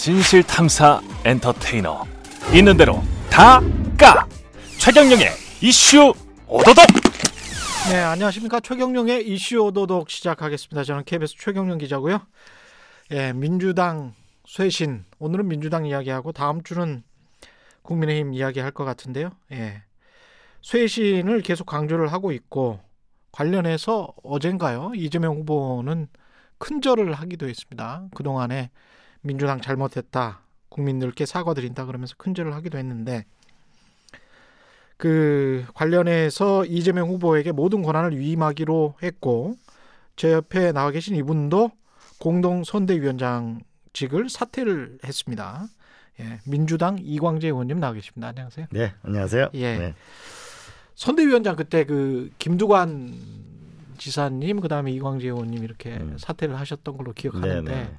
진실 탐사 엔터테이너 있는 대로 다 까 최경영의 이슈 오도독 네, 안녕하십니까. 최경령의 이슈 오도독 시작하겠습니다. 저는 KBS 최경령 기자고요. 예, 민주당 쇄신. 오늘은 민주당 이야기하고 다음 주는 국민의힘 이야기할 것 같은데요. 예. 쇄신을 계속 강조를 하고 있고 관련해서 어젠가요. 이재명 후보는 큰절을 하기도 했습니다. 그동안에 민주당 잘못했다. 국민들께 사과드린다 그러면서 큰절을 하기도 했는데 그 관련해서 이재명 후보에게 모든 권한을 위임하기로 했고 제 옆에 나와 계신 이분도 공동 선대위원장직을 사퇴를 했습니다. 예, 민주당 이광재 의원님 나와 계십니다. 안녕하세요. 네, 안녕하세요. 예. 네. 선대위원장 그때 그 김두관 지사님 그다음에 이광재 의원님 이렇게 음. 사퇴를 하셨던 걸로 기억하는데 네, 네.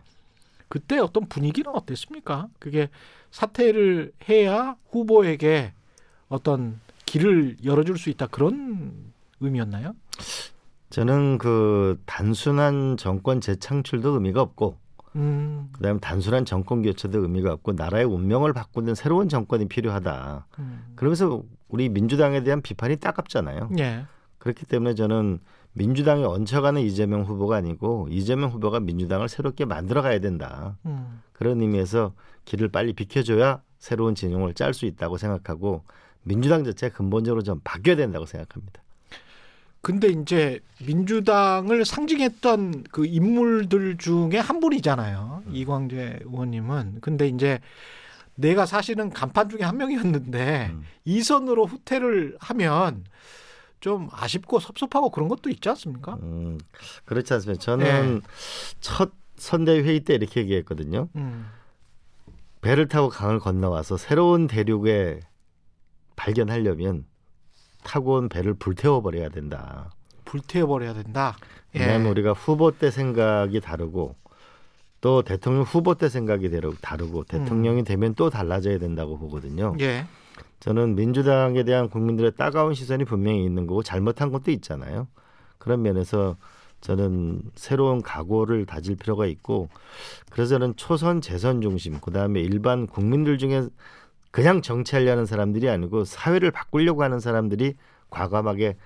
그때 어떤 분위기는 어땠습니까? 그게 사퇴를 해야 후보에게 어떤 길을 열어줄 수 있다 그런 의미였나요? 저는 그 단순한 정권 재창출도 의미가 없고 음, 그다음에 단순한 정권 교체도 의미가 없고 나라의 운명을 바꾸는 새로운 정권이 필요하다. 음. 그러면서 우리 민주당에 대한 비판이 따갑잖아요. 예, 그렇기 때문에 저는 민주당이 얹혀가는 이재명 후보가 아니고 이재명 후보가 민주당을 새롭게 만들어가야 된다. 음, 그런 의미에서 길을 빨리 비켜줘야 새로운 진영을 짤 수 있다고 생각하고 민주당 자체가 근본적으로 좀 바뀌어야 된다고 생각합니다. 근데 이제 민주당을 상징했던 그 인물들 중에 한 분이잖아요. 이광재 의원님은. 근데 이제 내가 사실은 간판 중에 한 명이었는데 음. 이 선으로 후퇴를 하면 좀 아쉽고 섭섭하고 그런 것도 있지 않습니까? 음, 그렇지 않습니다. 저는 첫 선대위 회의 때 이렇게 얘기했거든요. 음, 배를 타고 강을 건너와서 새로운 대륙에 발견하려면 타고 온 배를 불태워 버려야 된다. 불태워버려야 된다. 예. 왜냐하면 우리가 후보 때 생각이 다르고 또 대통령 후보 때 생각이 다르- 다르고 대통령이 되면 또 달라져야 된다고 보거든요. 예. 저는 민주당에 대한 국민들의 따가운 시선이 분명히 있는 거고 잘못한 것도 있잖아요. 그런 면에서 저는 새로운 각오를 다질 필요가 있고 그래서 저는 초선 재선 중심 그다음에 일반 국민들 중에 그냥 정치하려는 사람들이 아니고 사회를 바꾸려고 하는 사람들이 과감하게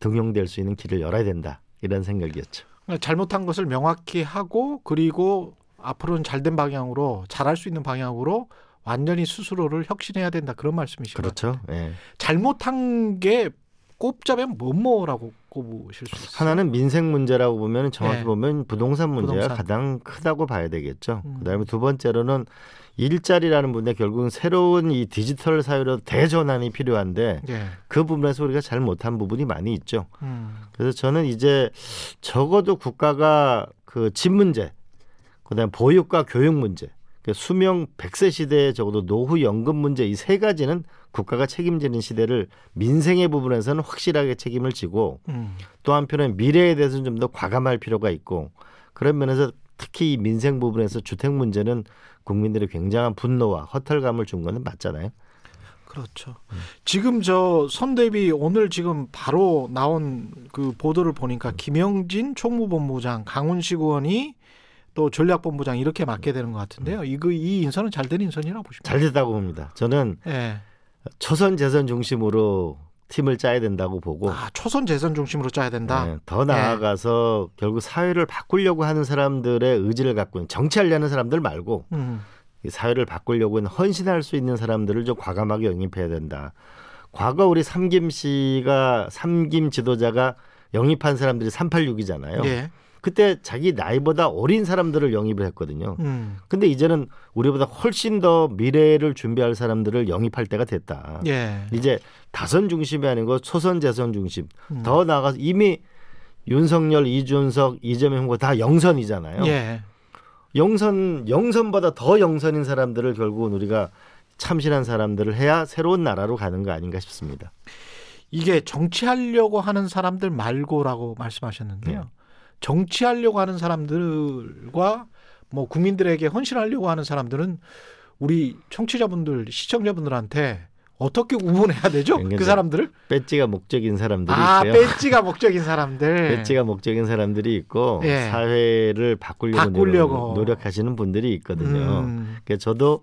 등용될 수 있는 길을 열어야 된다 이런 생각이었죠. 그러니까 잘못한 것을 명확히 하고 그리고 앞으로는 잘된 방향으로 잘할 수 있는 방향으로 완전히 스스로를 혁신해야 된다 그런 같아요. 그렇죠. 예. 잘못한 게 꼽자면 뭐뭐라고 꼽으실 수 있어요? 하나는 민생 문제라고 보면 정확히 네. 보면 부동산 문제가 부동산. 가장 크다고 봐야 되겠죠. 음. 그다음에 두 번째로는 일자리라는 문제 결국은 새로운 이 디지털 사회로 대전환이 필요한데 예. 그 부분에서 우리가 잘 못한 부분이 많이 있죠. 음. 그래서 저는 이제 적어도 국가가 그 집 문제, 그다음에 보육과 교육 문제, 그 수명 100세 시대에 적어도 노후 연금 문제 이 세 가지는 국가가 책임지는 시대를 민생의 부분에서는 확실하게 책임을 지고 음. 또 한편은 미래에 대해서는 좀 더 과감할 필요가 있고 그런 면에서 특히 이 민생 부분에서 주택 문제는 국민들의 굉장한 분노와 허탈감을 준 거는 맞잖아요. 그렇죠. 지금 저 선대위 오늘 지금 바로 나온 그 보도를 보니까 김영진 총무본부장, 강훈식 의원이 또 전략본부장 이렇게 맡게 되는 것 같은데요. 이거 이 인선은 잘 된 인선이라고 보십니까? 잘 됐다고 봅니다. 저는 예. 초선 재선 중심으로 팀을 짜야 된다고 보고 아, 초선 재선 중심으로 짜야 된다. 네, 더 나아가서 결국 사회를 바꾸려고 하는 사람들의 의지를 갖고 있는 정치하려는 사람들 말고 음. 이 사회를 바꾸려고 하는 헌신할 수 있는 사람들을 좀 과감하게 영입해야 된다. 과거 우리 삼김 씨가 삼김 지도자가 영입한 사람들이 386이잖아요. 예. 그때 자기 나이보다 어린 사람들을 영입을 했거든요. 음. 근데 이제는 우리보다 훨씬 더 미래를 준비할 사람들을 영입할 때가 됐다. 예. 이제 다선 중심이 아니고 초선 재선 중심. 음. 더 나아가서 이미 윤석열, 이준석, 이재명 후보 다 영선이잖아요. 예. 영선 영선보다 더 영선인 사람들을 결국은 우리가 참신한 사람들을 해야 새로운 나라로 가는 거 아닌가 싶습니다. 이게 정치하려고 하는 사람들 말고라고 말씀하셨는데요. 네. 정치하려고 하는 사람들과 뭐 국민들에게 헌신하려고 하는 사람들은 우리 청취자분들, 시청자분들한테 어떻게 구분해야 되죠? 그 굉장히 사람들을? 배지가 목적인 사람들이 아, 있고요. 배지가 목적인 사람들. 배지가 목적인 사람들이 있고 예. 사회를 바꾸려고, 바꾸려고. 노력- 노력하시는 분들이 있거든요. 음, 그러니까 저도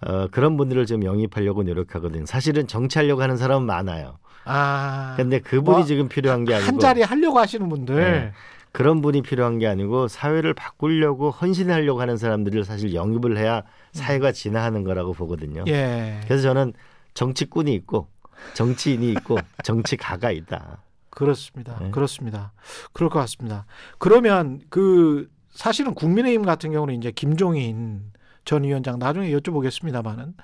어, 그런 분들을 좀 영입하려고 노력하거든요. 사실은 정치하려고 하는 사람은 많아요. 아, 근데 그분이 뭐, 지금 필요한 게 아니고 한 자리 하려고 하시는 분들. 네. 그런 분이 필요한 게 아니고 사회를 바꾸려고 헌신하려고 하는 사람들을 사실 영입을 해야 사회가 진화하는 거라고 보거든요. 예. 그래서 저는 정치꾼이 있고 정치인이 있고 정치가가 있다. 그렇습니다. 네. 그렇습니다. 그럴 것 같습니다. 그러면 그 사실은 국민의힘 같은 경우는 이제 김종인 전 위원장 나중에 여쭤보겠습니다만은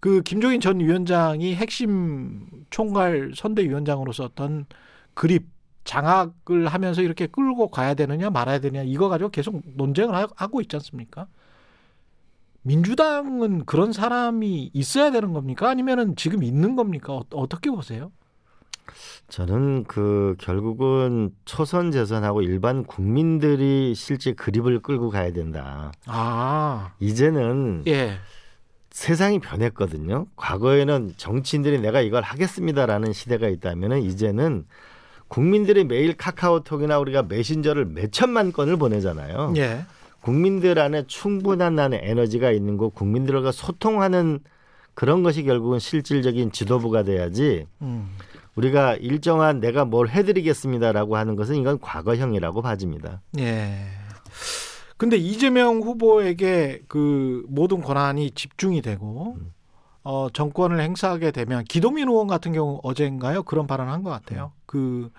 그 김종인 전 위원장이 핵심 총괄 선대위원장으로서 어떤 그립 장악을 하면서 이렇게 끌고 가야 되느냐 말아야 되느냐 이거 가지고 계속 논쟁을 하- 하고 있지 않습니까? 민주당은 그런 사람이 있어야 되는 겁니까? 아니면은 지금 있는 겁니까? 어, 어떻게 보세요? 저는 그 결국은 초선 재선하고 일반 국민들이 실제 그립을 끌고 가야 된다. 아, 이제는 예. 세상이 변했거든요. 과거에는 정치인들이 내가 이걸 하겠습니다라는 시대가 있다면은 이제는 국민들이 매일 카카오톡이나 우리가 메신저를 몇 천만 건을 보내잖아요. 예. 국민들 안에 충분한 나는 에너지가 있는 거 국민들과 소통하는 그런 것이 결국은 실질적인 지도부가 돼야지 음. 우리가 일정한 내가 뭘 해드리겠습니다라고 하는 것은 이건 과거형이라고 봐집니다. 예. 근데 이재명 후보에게 그 모든 권한이 집중이 되고 어 정권을 행사하게 되면 기동민 의원 같은 경우 어젠가요 그런 발언을 한 것 같아요. 그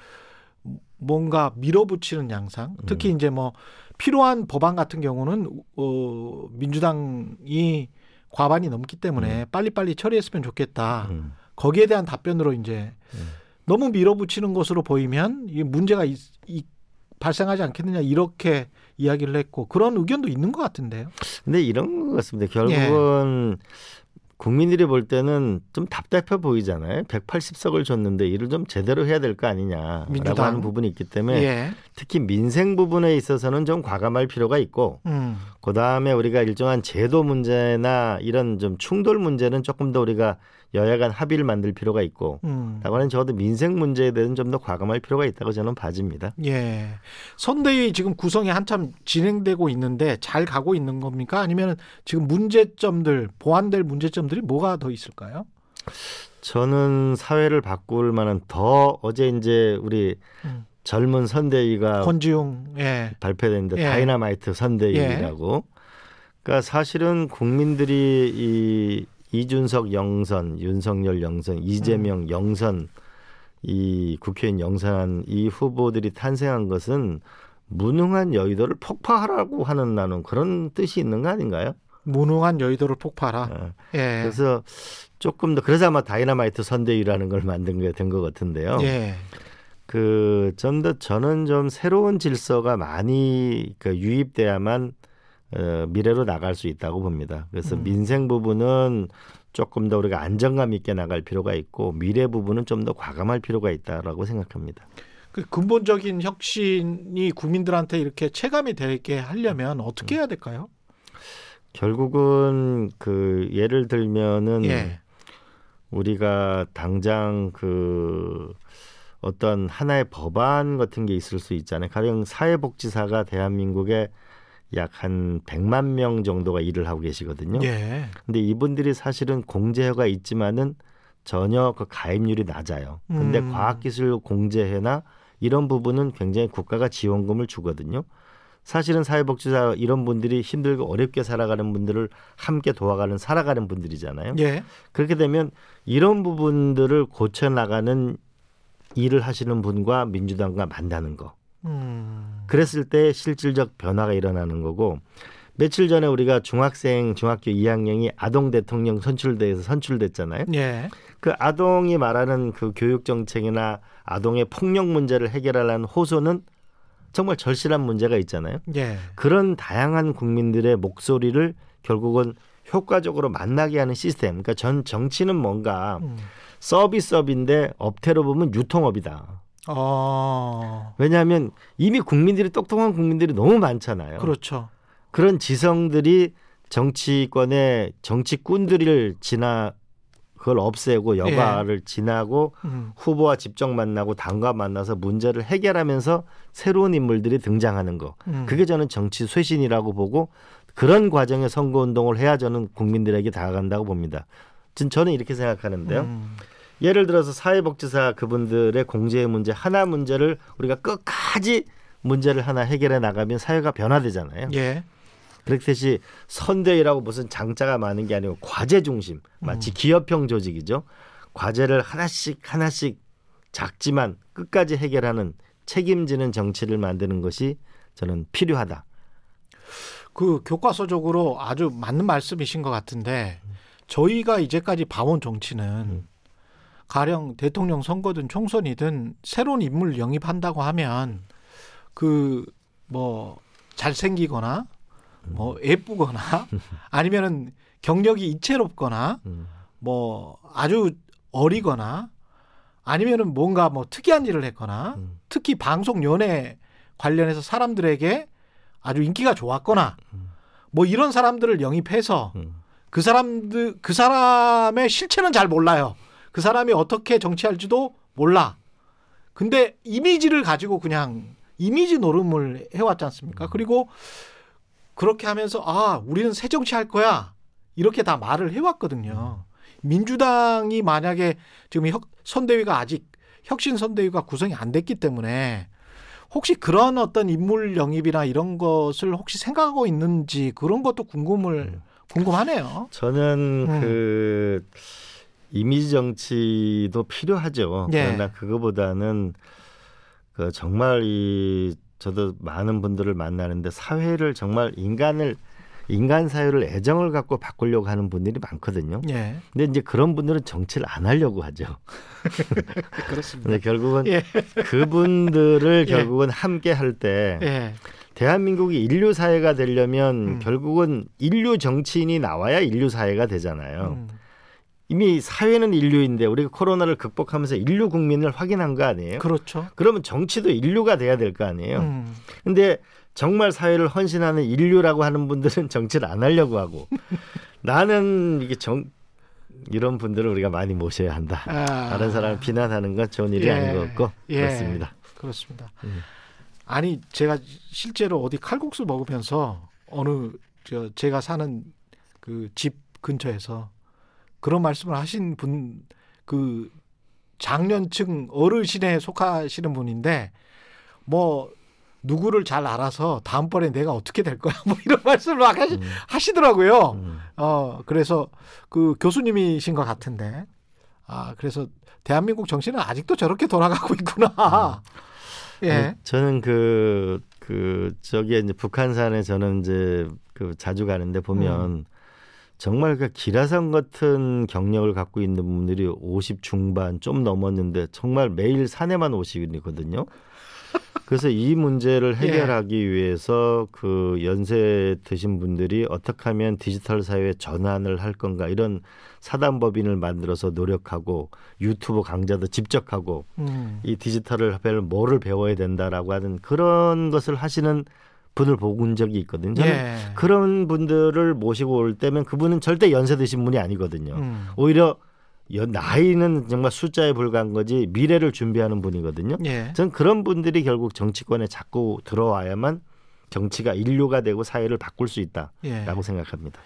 뭔가 밀어붙이는 양상. 특히 이제 뭐 필요한 법안 같은 경우는 어 민주당이 과반이 넘기 때문에 빨리빨리 처리했으면 좋겠다. 음. 거기에 대한 답변으로 이제 너무 밀어붙이는 것으로 보이면 이 문제가 있, 이- 발생하지 않겠느냐 이렇게 이야기를 했고 그런 의견도 있는 것 같은데요. 근데 이런 것 같습니다. 결국은 국민들이 볼 때는 좀 답답해 보이잖아요. 180석을 줬는데 일을 좀 제대로 해야 될 거 아니냐라고 민주당. 하는 부분이 있기 때문에 예. 특히 민생 부분에 있어서는 좀 과감할 필요가 있고 음. 그 다음에 우리가 일정한 제도 문제나 이런 좀 충돌 문제는 조금 더 우리가 여야 간 합의를 만들 필요가 있고 음. 라고 하는 적어도 민생 문제에 대해서는 좀 더 과감할 필요가 있다고 저는 봐집니다. 예. 선대위 지금 구성이 한참 진행되고 있는데 잘 가고 있는 겁니까? 아니면 지금 문제점들 보완될 문제점들이 뭐가 더 있을까요? 저는 사회를 바꿀 만한 더 어제 이제 우리 음. 젊은 선대위가 권지웅 예. 발표됐는데 예. 다이나마이트 선대위라고. 그러니까 사실은 국민들이 이 이준석 영선, 윤석열 영선, 음. 이재명 영선 이 국회의원 영선 이 후보들이 탄생한 것은 무능한 여의도를 폭파하라고 하는 나는 그런 뜻이 있는 거 아닌가요? 무능한 여의도를 폭파하라. 어, 예. 그래서 조금 더 그래서 아마 다이나마이트 선대위라는 걸 만든 게 된 것 같은데요. 예. 그좀 더 저는 좀 새로운 질서가 많이 그 유입돼야만 어, 미래로 나갈 수 있다고 봅니다. 그래서 음. 민생 부분은 조금 더 우리가 안정감 있게 나갈 필요가 있고 미래 부분은 좀 더 과감할 필요가 있다라고 생각합니다. 그 근본적인 혁신이 국민들한테 이렇게 체감이 되게 하려면 어떻게 해야 될까요? 결국은 그 예를 들면은 예. 우리가 당장 그 어떤 하나의 법안 같은 게 있을 수 있잖아요. 가령 사회복지사가 대한민국에 약한 100만 명 정도가 일을 하고 계시거든요. 예. 근데 이분들이 사실은 공제회가 있지만은 전혀 그 가입률이 낮아요. 근데 음. 과학기술 공제회나 이런 부분은 굉장히 국가가 지원금을 주거든요. 사실은 사회복지사 이런 분들이 힘들고 어렵게 살아가는 분들을 함께 도와가는 살아가는 분들이잖아요. 예. 그렇게 되면 이런 부분들을 고쳐 나가는 일을 하시는 분과 민주당과 만나는 거. 음. 그랬을 때 실질적 변화가 일어나는 거고 며칠 전에 우리가 중학생 중학교 2학년이 아동 대통령 선출대에서 선출됐잖아요. 예. 그 아동이 말하는 그 교육 정책이나 아동의 폭력 문제를 해결하려는 호소는 정말 절실한 문제가 있잖아요. 예. 그런 다양한 국민들의 목소리를 결국은 효과적으로 만나게 하는 시스템. 그러니까 전 정치는 뭔가 음. 서비스업인데 업태로 보면 유통업이다. 어. 왜냐하면 이미 국민들이 똑똑한 국민들이 너무 많잖아요. 그렇죠. 그런 지성들이 정치권의 정치꾼들을 지나 그걸 없애고 여가를 지나고 음. 후보와 직접 만나고 당과 만나서 문제를 해결하면서 새로운 인물들이 등장하는 거. 음. 그게 저는 정치 쇄신이라고 보고 그런 과정의 선거 운동을 해야 저는 국민들에게 다가간다고 봅니다. 진- 저는 이렇게 생각하는데요. 음. 예를 들어서 사회복지사 그분들의 공제의 문제 하나 문제를 우리가 끝까지 문제를 하나 해결해 나가면 사회가 변화되잖아요. 예. 그렇듯이 선대위라고 무슨 장자가 많은 게 아니고 과제 중심 마치 기업형 조직이죠. 과제를 하나씩 하나씩 작지만 끝까지 해결하는 책임지는 정치를 만드는 것이 저는 필요하다. 그 교과서적으로 아주 맞는 말씀이신 것 같은데 저희가 이제까지 봐온 정치는 가령 대통령 선거든 총선이든 새로운 인물 영입한다고 하면 그 뭐 잘생기거나 뭐 예쁘거나 아니면은 경력이 이채롭거나 음. 뭐 아주 어리거나 아니면은 뭔가 뭐 특이한 일을 했거나 음. 특히 방송 연예 관련해서 사람들에게 아주 인기가 좋았거나 뭐 이런 사람들을 영입해서 음. 그 사람들 그 사람의 실체는 잘 몰라요. 그 사람이 어떻게 정치할지도 몰라. 근데 이미지를 가지고 그냥 이미지 노름을 해왔지 않습니까? 그리고 그렇게 하면서 아 우리는 새 정치 할 거야 이렇게 다 말을 해왔거든요. 민주당이 만약에 지금 혁, 선대위가 아직 혁신 선대위가 구성이 안 됐기 때문에 혹시 그런 어떤 인물 영입이나 이런 것을 혹시 생각하고 있는지 그런 것도 궁금을 궁금하네요. 저는 음. 그 이미지 정치도 필요하죠. 예. 그러나 그거보다는 그 정말 이 저도 많은 분들을 만나는데 사회를 정말 인간을 인간 사회를 애정을 갖고 바꾸려고 하는 분들이 많거든요. 예, 근데 이제 그런 분들은 정치를 안 하려고 하죠. 그렇습니다. 근데 결국은 예. 그분들을 예. 결국은 함께 할때 예, 대한민국이 인류 사회가 되려면 음. 결국은 인류 정치인이 나와야 인류 사회가 되잖아요. 음, 이미 사회는 인류인데 우리가 코로나를 극복하면서 인류 국민을 확인한 거 아니에요? 그렇죠. 그러면 정치도 인류가 돼야 될 거 아니에요? 음, 근데 정말 사회를 헌신하는 인류라고 하는 분들은 정치를 안 하려고 하고 나는 이게 정 이런 분들을 우리가 많이 모셔야 한다. 아. 다른 사람을 비난하는 건 좋은 일이 예. 아닌 것 같고 예. 그렇습니다. 그렇습니다. 음. 아니 제가 실제로 어디 칼국수 먹으면서 어느 저 제가 사는 그 집 근처에서 그런 말씀을 하신 분 그 장년층 어르신에 속하시는 분인데 뭐 누구를 잘 알아서 다음번에 내가 어떻게 될 거야 뭐 이런 말씀을 막 하시, 음. 하시더라고요. 음. 어 그래서 그 교수님이신 것 같은데 아 그래서 대한민국 정신은 아직도 저렇게 돌아가고 있구나. 예. 아니, 저는 그, 그, 저기에 이제 북한산에 저는 이제 그 자주 가는데 보면 음. 정말 그 기라성 같은 경력을 갖고 있는 분들이 50 중반 좀 넘었는데 정말 매일 산에만 오시거든요. 그래서 이 문제를 예. 해결하기 위해서 그 연세 드신 분들이 어떻게 하면 디지털 사회에 전환을 할 건가 이런 사단법인을 만들어서 노력하고 유튜브 강좌도 직접 하고 음. 이 디지털을 배울 뭐를 배워야 된다라고 하는 그런 것을 하시는 분을 본 적이 있거든요. 저는 예. 그런 분들을 모시고 올 때면 그분은 절대 연세 드신 분이 아니거든요. 음. 오히려 연- 나이는 정말 숫자에 불과한 거지 미래를 준비하는 분이거든요. 예. 전 그런 분들이 결국 정치권에 자꾸 들어와야만 정치가 인류가 되고 사회를 바꿀 수 있다라고 예. 생각합니다.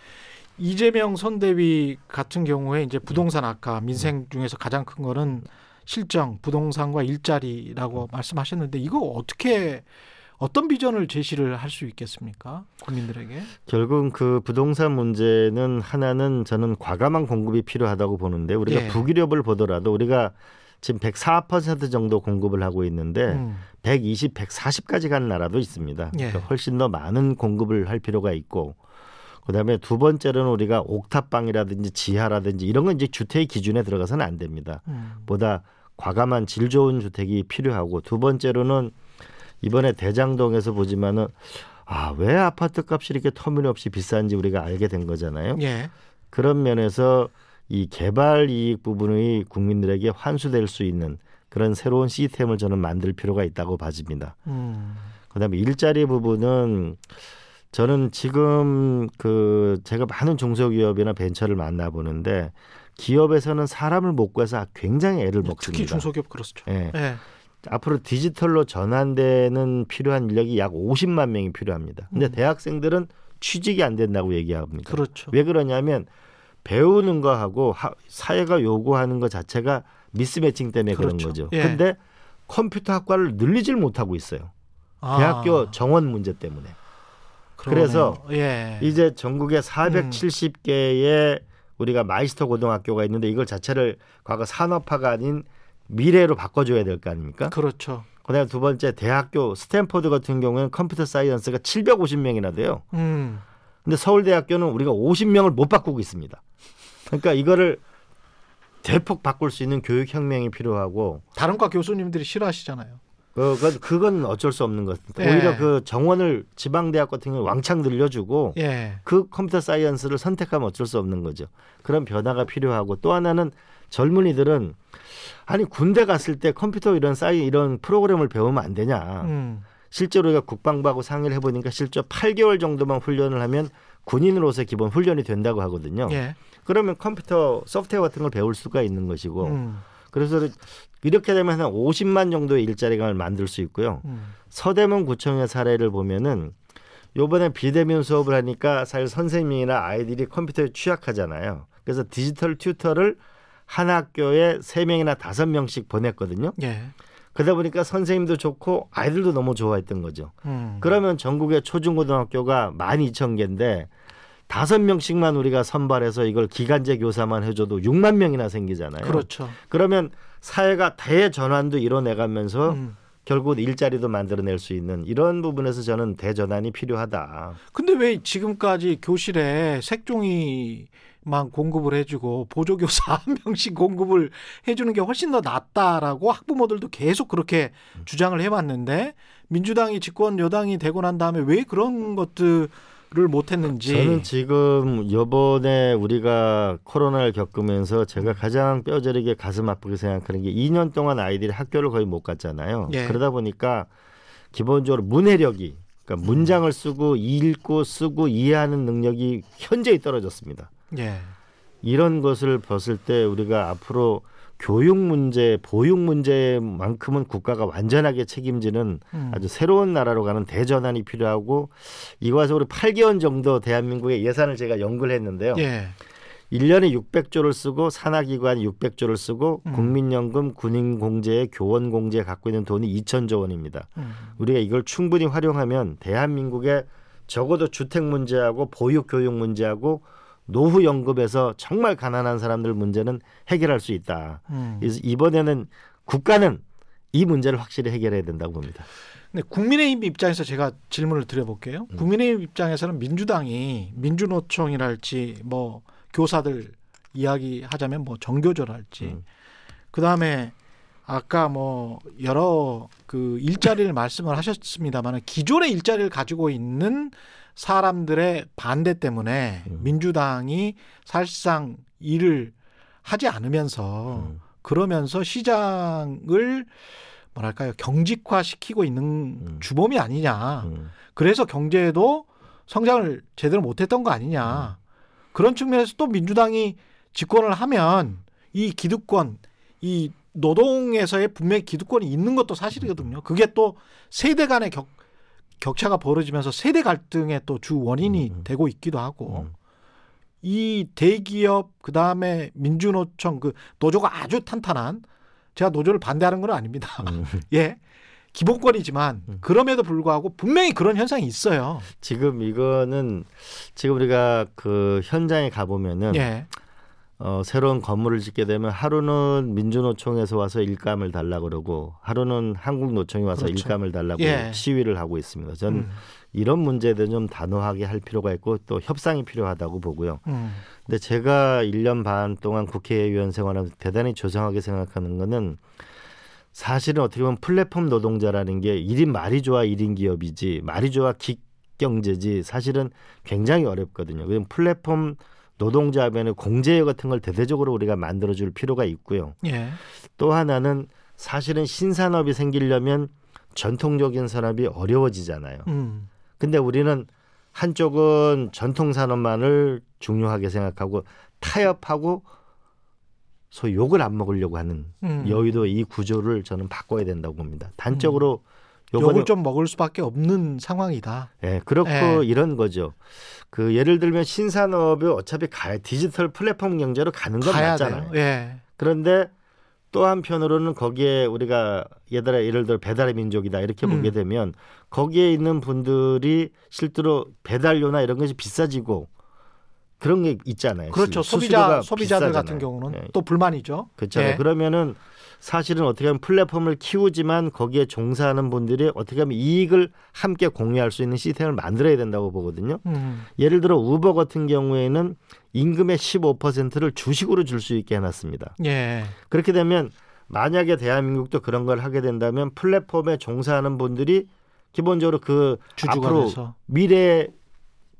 이재명 선대위 같은 경우에 이제 부동산 악화 민생 중에서 가장 큰 거는 실정 부동산과 일자리라고 말씀하셨는데 이거 어떻게 어떤 비전을 제시를 할 수 있겠습니까 국민들에게? 결국은 그 부동산 문제는 하나는 저는 과감한 공급이 필요하다고 보는데 우리가 예. 북유럽을 보더라도 우리가 지금 104% 정도 공급을 하고 있는데 음. 120, 140까지 가는 나라도 있습니다. 예. 그러니까 훨씬 더 많은 공급을 할 필요가 있고 그다음에 두 번째로는 우리가 옥탑방이라든지 지하라든지 이런 건 이제 주택 기준에 들어가서는 안 됩니다. 음. 보다 과감한 질 좋은 주택이 필요하고 두 번째로는 이번에 대장동에서 보지만은 아 왜 아파트 값이 이렇게 터무니없이 비싼지 우리가 알게 된 거잖아요. 예. 그런 면에서 이 개발 이익 부분이 국민들에게 환수될 수 있는 그런 새로운 시스템을 저는 만들 필요가 있다고 봐집니다. 음. 그다음에 일자리 부분은 저는 지금 그 제가 많은 중소기업이나 벤처를 만나 보는데 기업에서는 사람을 못 구해서 굉장히 애를 먹습니다. 특히 중소기업 그렇죠. 예. 예. 앞으로 디지털로 전환되는 필요한 인력이 약 50만 명이 필요합니다. 근데 음. 대학생들은 취직이 안 된다고 얘기합니다. 그렇죠. 왜 그러냐면 배우는 거하고 하- 사회가 요구하는 것 자체가 미스매칭 때문에 그런 그렇죠. 거죠. 예. 근데 컴퓨터 학과를 늘리질 못하고 있어요. 아, 대학교 정원 문제 때문에. 그러네요. 그래서 예. 이제 전국에 음. 470개의 우리가 마이스터 고등학교가 있는데 이걸 자체를 과거 산업화가 아닌 미래로 바꿔줘야 될 거 아닙니까? 그렇죠. 그다음에 두 번째 대학교 스탠포드 같은 경우에는 computer science가 750명이나 돼요. 음. 근데 서울대학교는 우리가 50명을 못 바꾸고 있습니다. 그러니까 이거를 대폭 바꿀 수 있는 교육 혁명이 필요하고 다른 과 교수님들이 싫어하시잖아요. 그, 그- 그건 어쩔 수 없는 것 같아요. 예. 오히려 그 정원을 지방대학 같은 경우 왕창 늘려주고 예. 그 컴퓨터 사이언스를 선택하면 어쩔 수 없는 거죠. 그런 변화가 필요하고 또 하나는 젊은이들은 아니 군대 갔을 때 컴퓨터 이런 사이 이런 프로그램을 배우면 안 되냐. 음. 실제로 우리가 국방부하고 상의를 해보니까 실제 8개월 정도만 훈련을 하면 군인으로서 기본 훈련이 된다고 하거든요. 예. 그러면 컴퓨터 소프트웨어 같은 걸 배울 수가 있는 것이고 음. 그래서 이렇게 되면 한 50만 정도의 일자리가 만들 수 있고요. 음. 서대문 구청의 사례를 보면은 요번에 비대면 수업을 하니까 사실 선생님이나 아이들이 컴퓨터에 취약하잖아요. 그래서 디지털 튜터를 한 학교에 세 명이나 다섯 명씩 보냈거든요. 예. 그러다 보니까 선생님도 좋고 아이들도 너무 좋아했던 거죠. 음. 그러면 전국의 초중고등학교가 12,000개인데 다섯 명씩만 우리가 선발해서 이걸 기간제 교사만 해줘도 6만 명이나 생기잖아요. 그렇죠. 그러면 사회가 대전환도 이뤄내가면서 음. 결국 일자리도 만들어낼 수 있는 이런 부분에서 저는 대전환이 필요하다. 근데 왜 지금까지 교실에 색종이 만 공급을 해주고 보조교사 한 명씩 공급을 해주는 게 훨씬 더 낫다라고 학부모들도 계속 그렇게 주장을 해왔는데 민주당이 집권 여당이 되고 난 다음에 왜 그런 것들을 못했는지. 저는 지금 이번에 우리가 코로나를 겪으면서 제가 가장 뼈저리게 가슴 아프게 생각하는 게 2년 동안 아이들이 학교를 거의 못 갔잖아요. 예. 그러다 보니까 기본적으로 문해력이 그러니까 문장을 쓰고 읽고 쓰고 이해하는 능력이 현저히 떨어졌습니다. 예. 이런 것을 봤을 때 우리가 앞으로 교육 문제, 보육 문제만큼은 국가가 완전하게 책임지는 음. 아주 새로운 나라로 가는 대전환이 필요하고 이거에서 우리 8개월 정도 대한민국의 예산을 제가 연구를 했는데요. 예. 1년에 600조를 쓰고 산하기관 600조를 쓰고 음. 국민연금, 군인공제, 교원공제 갖고 있는 돈이 2천조 원입니다. 음. 우리가 이걸 충분히 활용하면 대한민국의 적어도 주택 문제하고 보육 교육 문제하고 노후 연금에서 정말 가난한 사람들 문제는 해결할 수 있다. 음. 그래서 이번에는 국가는 이 문제를 확실히 해결해야 된다고 봅니다. 네, 국민의힘 입장에서 제가 질문을 드려볼게요. 음. 국민의힘 입장에서는 민주당이 민주노총이랄지 뭐 교사들 이야기하자면 뭐 정교조랄지 음. 그 다음에 아까 뭐 여러 그 일자리를 말씀을 하셨습니다만 기존의 일자리를 가지고 있는 사람들의 반대 때문에 음. 민주당이 사실상 일을 하지 않으면서 음. 그러면서 시장을 뭐랄까요 경직화시키고 있는 음. 주범이 아니냐. 음. 그래서 경제도 성장을 제대로 못했던 거 아니냐. 그런 측면에서 또 민주당이 집권을 하면 이 기득권, 이 노동에서의 분명히 기득권이 있는 것도 사실이거든요. 그게 또 세대 간의 격, 격차가 벌어지면서 세대 갈등의 또 주 원인이 음, 음. 되고 있기도 하고 음. 이 대기업 그 다음에 민주노총 그 노조가 아주 탄탄한 제가 노조를 반대하는 건 아닙니다. 음. 예. 기본권이지만 음. 그럼에도 불구하고 분명히 그런 현상이 있어요. 지금 이거는 지금 우리가 그 현장에 가 보면은 예. 어, 새로운 건물을 짓게 되면 하루는 민주노총에서 와서 일감을 달라 그러고 하루는 한국노총이 와서 그렇죠. 일감을 달라고 예. 시위를 하고 있습니다. 저는 음. 이런 대해 좀 단호하게 할 필요가 있고 또 협상이 필요하다고 보고요. 음. 근데 제가 1년 반 동안 국회의원 생활하면서 대단히 조성하게 생각하는 거는 사실은 어떻게 보면 플랫폼 노동자라는 게 1인 말이 좋아 1인 기업이지 말이 좋아 기 경제지 사실은 굉장히 어렵거든요. 그럼 플랫폼 노동자 하면은 공제 같은 걸 대대적으로 우리가 만들어줄 필요가 있고요. 예. 또 하나는 사실은 신산업이 생기려면 전통적인 산업이 어려워지잖아요. 음. 근데 우리는 한쪽은 전통 산업만을 중요하게 생각하고 타협하고 소위 욕을 안 먹으려고 하는 음. 여의도 이 구조를 저는 바꿔야 된다고 봅니다. 단적으로 욕을 좀 먹을 수밖에 없는 상황이다. 예, 그렇고 예. 이런 거죠. 그 예를 들면 신산업이 어차피 가 디지털 플랫폼 경제로 가는 건 가야 맞잖아요. 예. 그런데 또 한편으로는 거기에 우리가 예를 예를 들어 배달의 민족이다 이렇게 음. 보게 되면 거기에 있는 분들이 실제로 배달료나 이런 것이 비싸지고 그런 게 있잖아요. 그렇죠. 수- 소비자 소비자들 비싸잖아요. 같은 경우는 예, 또 불만이죠. 그렇잖아요. 예. 그러면은 사실은 어떻게 하면 플랫폼을 키우지만 거기에 종사하는 분들이 어떻게 하면 이익을 함께 공유할 수 있는 시스템을 만들어야 된다고 보거든요. 음. 예를 들어 우버 같은 경우에는 임금의 15%를 주식으로 줄 수 있게 해놨습니다. 예. 그렇게 되면 만약에 대한민국도 그런 걸 하게 된다면 플랫폼에 종사하는 분들이 기본적으로 그 앞으로. 미래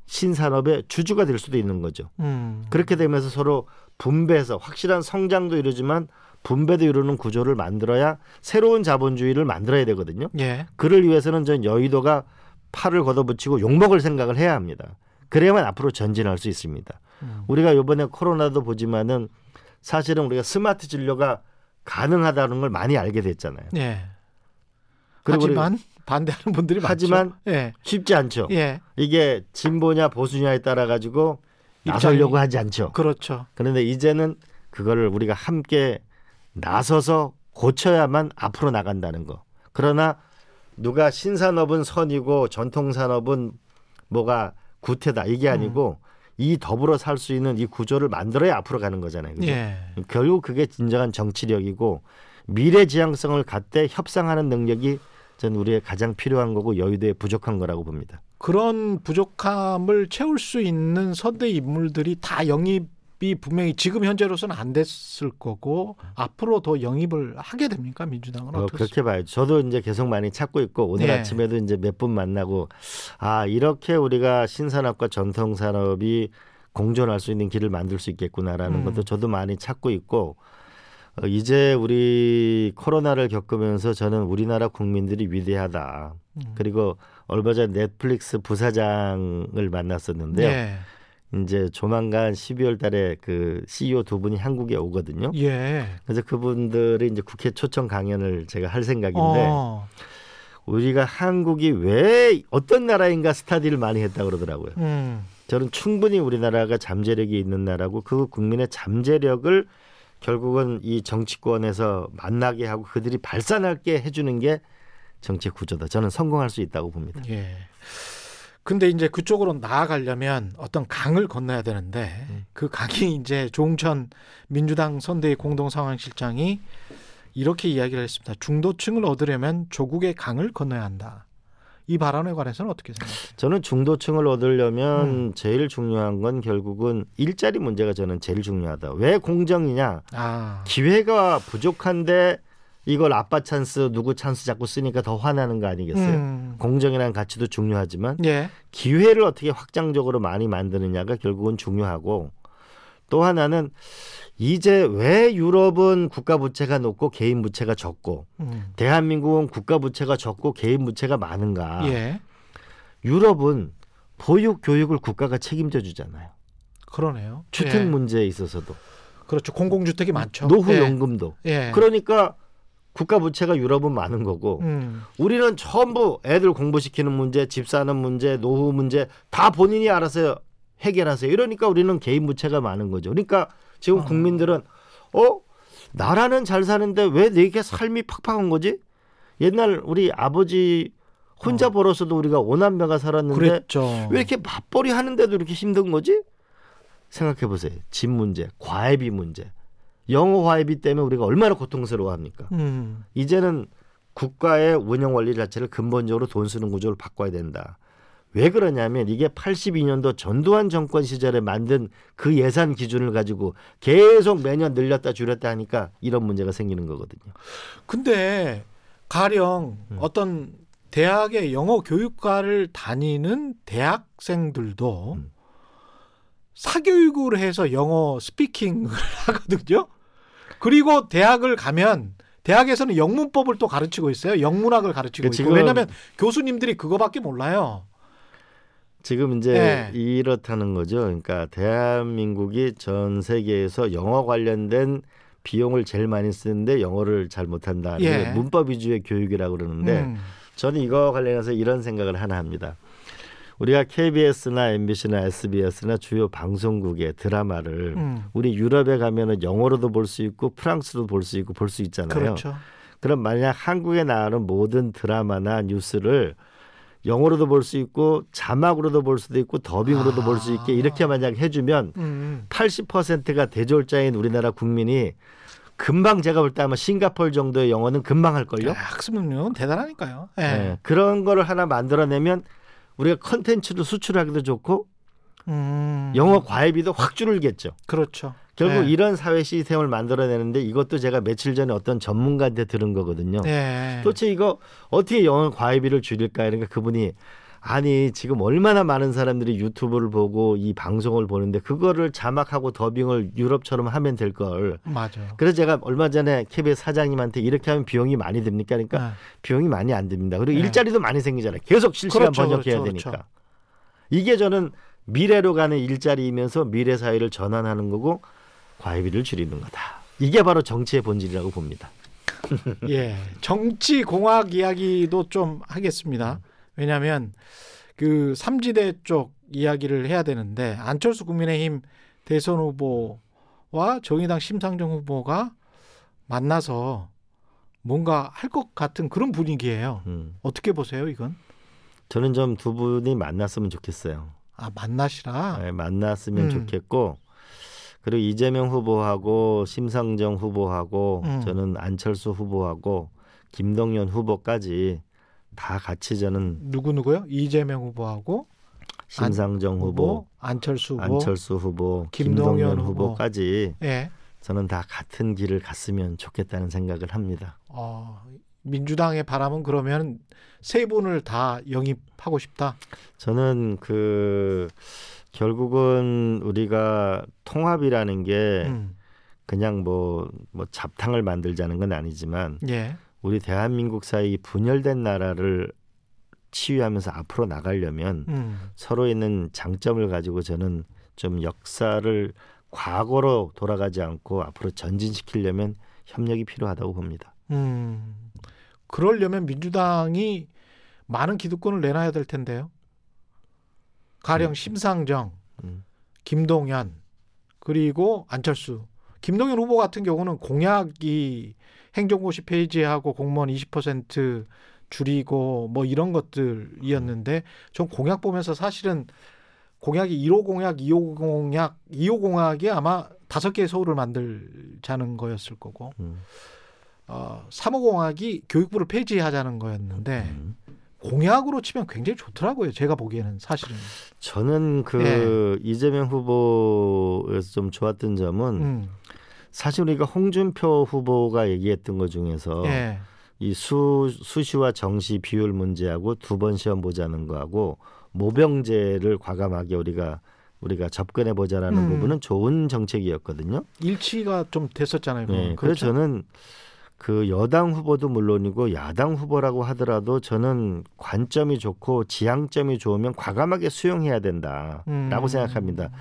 신산업의 주주가 될 수도 있는 거죠. 음. 그렇게 되면서 서로 분배해서 확실한 성장도 이루지만 분배도 이루는 구조를 만들어야 새로운 자본주의를 만들어야 되거든요. 예. 그를 위해서는 전 여의도가 팔을 걷어붙이고 욕먹을 생각을 해야 합니다. 그래야만 앞으로 전진할 수 있습니다. 음. 우리가 이번에 코로나도 보지만은 사실은 우리가 스마트 진료가 가능하다는 걸 많이 알게 됐잖아요. 예. 하지만 반대하는 분들이 하지만 많죠. 예. 쉽지 않죠. 예. 이게 진보냐 보수냐에 따라 가지고 나서려고 하지 않죠. 그렇죠. 그런데 이제는 그거를 우리가 함께 나서서 고쳐야만 앞으로 나간다는 거. 그러나 누가 신산업은 선이고 전통산업은 뭐가 구태다 이게 아니고 이 더불어 살 수 있는 이 구조를 만들어야 앞으로 가는 거잖아요. 그죠? 예. 결국 그게 진정한 정치력이고 미래 지향성을 갖되 협상하는 능력이 전 우리의 가장 필요한 거고 여의도에 부족한 거라고 봅니다. 그런 부족함을 채울 수 있는 선대 인물들이 다 영입 이 분명히 지금 현재로서는 안 됐을 거고 앞으로 더 영입을 하게 됩니까 민주당은 어, 그렇게 봐요. 저도 이제 계속 많이 찾고 있고 오늘 네. 아침에도 이제 몇 분 만나고 아 이렇게 우리가 신산업과 전통 산업이 공존할 수 있는 길을 만들 수 있겠구나라는 음. 것도 저도 많이 찾고 있고 어, 이제 우리 코로나를 겪으면서 저는 우리나라 국민들이 위대하다. 음. 그리고 얼마 전 넷플릭스 부사장을 만났었는데요. 예. 이제 조만간 12월 달에 그 CEO 두 분이 한국에 오거든요. 예. 그래서 그분들이 이제 국회 초청 강연을 제가 할 생각인데 어. 우리가 한국이 왜 어떤 나라인가 스타디를 많이 했다 그러더라고요. 음. 저는 충분히 우리나라가 잠재력이 있는 나라고 그 국민의 잠재력을 결국은 이 정치권에서 만나게 하고 그들이 발산하게 해주는 게 정치 구조다. 저는 성공할 수 있다고 봅니다. 예. 근데 이제 그쪽으로 나아가려면 어떤 강을 건너야 되는데 음. 그 강이 이제 조홍천 민주당 선대위 공동상황실장이 이렇게 이야기를 했습니다. 중도층을 얻으려면 조국의 강을 건너야 한다. 이 발언에 관해서는 어떻게 생각하세요? 저는 중도층을 얻으려면 음. 제일 중요한 건 결국은 일자리 문제가 저는 제일 중요하다. 왜 공정이냐? 아, 기회가 부족한데 이걸 아빠 찬스 누구 찬스 자꾸 쓰니까 더 화나는 거 아니겠어요? 음. 공정이라는 가치도 중요하지만 예, 기회를 어떻게 확장적으로 많이 만드느냐가 결국은 중요하고 또 하나는 이제 왜 유럽은 국가 부채가 높고 개인 부채가 적고 음. 대한민국은 국가 부채가 적고 개인 부채가 많은가? 예, 유럽은 보육 교육을 국가가 책임져 주잖아요. 그러네요. 주택 예. 문제에 있어서도 그렇죠. 공공주택이 많죠. 노후 예. 연금도 예. 그러니까 국가 부채가 유럽은 많은 거고 음. 우리는 전부 애들 공부시키는 문제, 집 사는 문제, 노후 문제 다 본인이 알아서 해결하세요. 이러니까 우리는 개인 부채가 많은 거죠. 그러니까 지금 어. 국민들은 어 나라는 잘 사는데 왜 내게 삶이 팍팍한 거지? 옛날 우리 아버지 혼자 어. 벌어서도 우리가 오남매가 살았는데 그랬죠. 왜 이렇게 맞벌이 하는데도 이렇게 힘든 거지? 생각해 보세요. 집 문제, 과외비 문제, 영어 과외비 때문에 우리가 얼마나 고통스러워합니까? 음. 이제는 국가의 운영 원리 자체를 근본적으로 돈 쓰는 구조를 바꿔야 된다. 왜 그러냐면 이게 82년도 전두환 정권 시절에 만든 그 예산 기준을 가지고 계속 매년 늘렸다 줄였다 하니까 이런 문제가 생기는 거거든요. 근데 가령 음. 어떤 대학의 영어 교육과를 다니는 대학생들도 음. 사교육을 해서 영어 스피킹을 하거든요. 그리고 대학을 가면 대학에서는 영문법을 또 가르치고 있어요. 영문학을 가르치고 그 있고. 지금- 왜냐하면 교수님들이 그거밖에 몰라요. 지금 이제 네. 이렇다는 거죠. 그러니까 대한민국이 전 세계에서 영어 관련된 비용을 제일 많이 쓰는데 영어를 잘 못한다. 예. 문법 위주의 교육이라고 그러는데 음. 저는 이거 관련해서 이런 생각을 하나 합니다. 우리가 KBS나 MBC나 SBS나 주요 방송국의 드라마를 음. 우리 유럽에 가면은 영어로도 볼 수 있고 프랑스로도 볼 수 있고 볼 수 있잖아요. 그렇죠. 그럼 만약 한국에 나오는 모든 드라마나 뉴스를 영어로도 볼 수 있고 자막으로도 볼 수도 있고 더빙으로도 볼수 있게 이렇게 만약 해주면 음. 80%가 대졸자인 우리나라 국민이 금방 제가 볼 때 아마 싱가폴 정도의 영어는 금방 할걸요. 야, 학습 능력은 대단하니까요. 예. 네. 그런 거를 하나 만들어내면 우리가 컨텐츠를 수출하기도 좋고 음. 영어 과외비도 확 줄겠죠. 그렇죠. 결국 네. 이런 사회 시스템을 만들어내는데 이것도 제가 며칠 전에 어떤 전문가한테 들은 거거든요. 예. 도대체 이거 어떻게 영어 과외비를 줄일까 이러니까 그분이 아니 지금 얼마나 많은 사람들이 유튜브를 보고 이 방송을 보는데 그거를 자막하고 더빙을 유럽처럼 하면 될 걸. 맞아. 그래서 제가 얼마 전에 KBS 사장님한테 이렇게 하면 비용이 많이 듭니까? 그러니까 네. 비용이 많이 안 듭니다. 그리고 네. 일자리도 많이 생기잖아요. 계속 실시간 그렇죠, 번역해야 그렇죠, 되니까. 그렇죠. 이게 저는 미래로 가는 일자리이면서 미래 사회를 전환하는 거고 과외비를 줄이는 거다. 이게 바로 정치의 본질이라고 봅니다. 예. 정치 공학 이야기도 좀 하겠습니다. 왜냐하면 그 삼지대 쪽 이야기를 해야 되는데 안철수 국민의힘 대선 후보와 정의당 심상정 후보가 만나서 뭔가 할 것 같은 그런 분위기예요. 음. 어떻게 보세요, 이건? 저는 좀 두 분이 만났으면 좋겠어요. 아 만나시라. 네, 만났으면 음. 좋겠고 그리고 이재명 후보하고 심상정 후보하고 음. 저는 안철수 후보하고 김동연 후보까지 다 같이 저는 누구 누구요? 이재명 후보하고 심상정 후보, 안철수 후보. 안철수 후보, 김동연 김동연 후보. 후보까지 예. 저는 다 같은 길을 갔으면 좋겠다는 생각을 합니다. 어, 민주당의 바람은 그러면 세 분을 다 영입하고 싶다. 저는 그 결국은 우리가 통합이라는 게 음. 그냥 뭐, 뭐 잡탕을 만들자는 건 아니지만 예. 우리 대한민국 사이 분열된 나라를 치유하면서 앞으로 나가려면 음. 서로 있는 장점을 가지고 저는 좀 역사를 과거로 돌아가지 않고 앞으로 전진시키려면 협력이 필요하다고 봅니다. 음. 그러려면 민주당이 많은 기득권을 내놔야 될 텐데요. 가령 심상정, 음. 김동연 그리고 안철수. 김동연 후보 같은 경우는 공약이 행정고시 폐지하고 공무원 20% 줄이고 뭐 이런 것들이었는데 전 공약 보면서 사실은 공약이 1호 공약, 2호 공약, 2호 공약이 아마 다섯 개의 서울을 만들자는 거였을 거고 음. 어, 3호 공약이 교육부를 폐지하자는 거였는데 음. 공약으로 치면 굉장히 좋더라고요. 제가 보기에는 사실은. 저는 그 이재명 후보에서 좀 좋았던 점은 네. 음. 사실 우리가 홍준표 후보가 얘기했던 것 중에서 예. 이 수, 수시와 정시 비율 문제하고 두 번 시험 보자는 거하고 모병제를 과감하게 우리가 우리가 접근해 보자라는 음. 부분은 좋은 정책이었거든요. 일치가 좀 됐었잖아요. 네, 그건. 그래서 저는 그 여당 후보도 물론이고 야당 후보라고 하더라도 저는 관점이 좋고 지향점이 좋으면 과감하게 수용해야 된다라고 음. 생각합니다.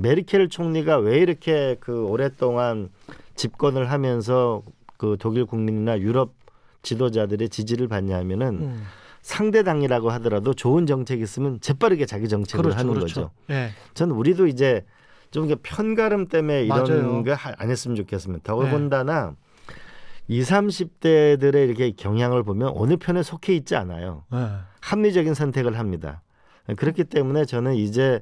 메르켈 총리가 왜 이렇게 그 오랫동안 집권을 하면서 그 독일 국민이나 유럽 지도자들의 지지를 받냐 하면은 음. 상대 당이라고 하더라도 좋은 정책이 있으면 재빠르게 자기 정책을 그렇죠, 하는 그렇죠. 거죠. 예. 전 우리도 이제 좀 편가름 때문에. 이런 거 안 했으면 좋겠습니다. 네. 더군다나 20, 30대들의 이렇게 경향을 보면 어느 편에 속해 있지 않아요. 예. 합리적인 선택을 합니다. 그렇기 때문에 저는 이제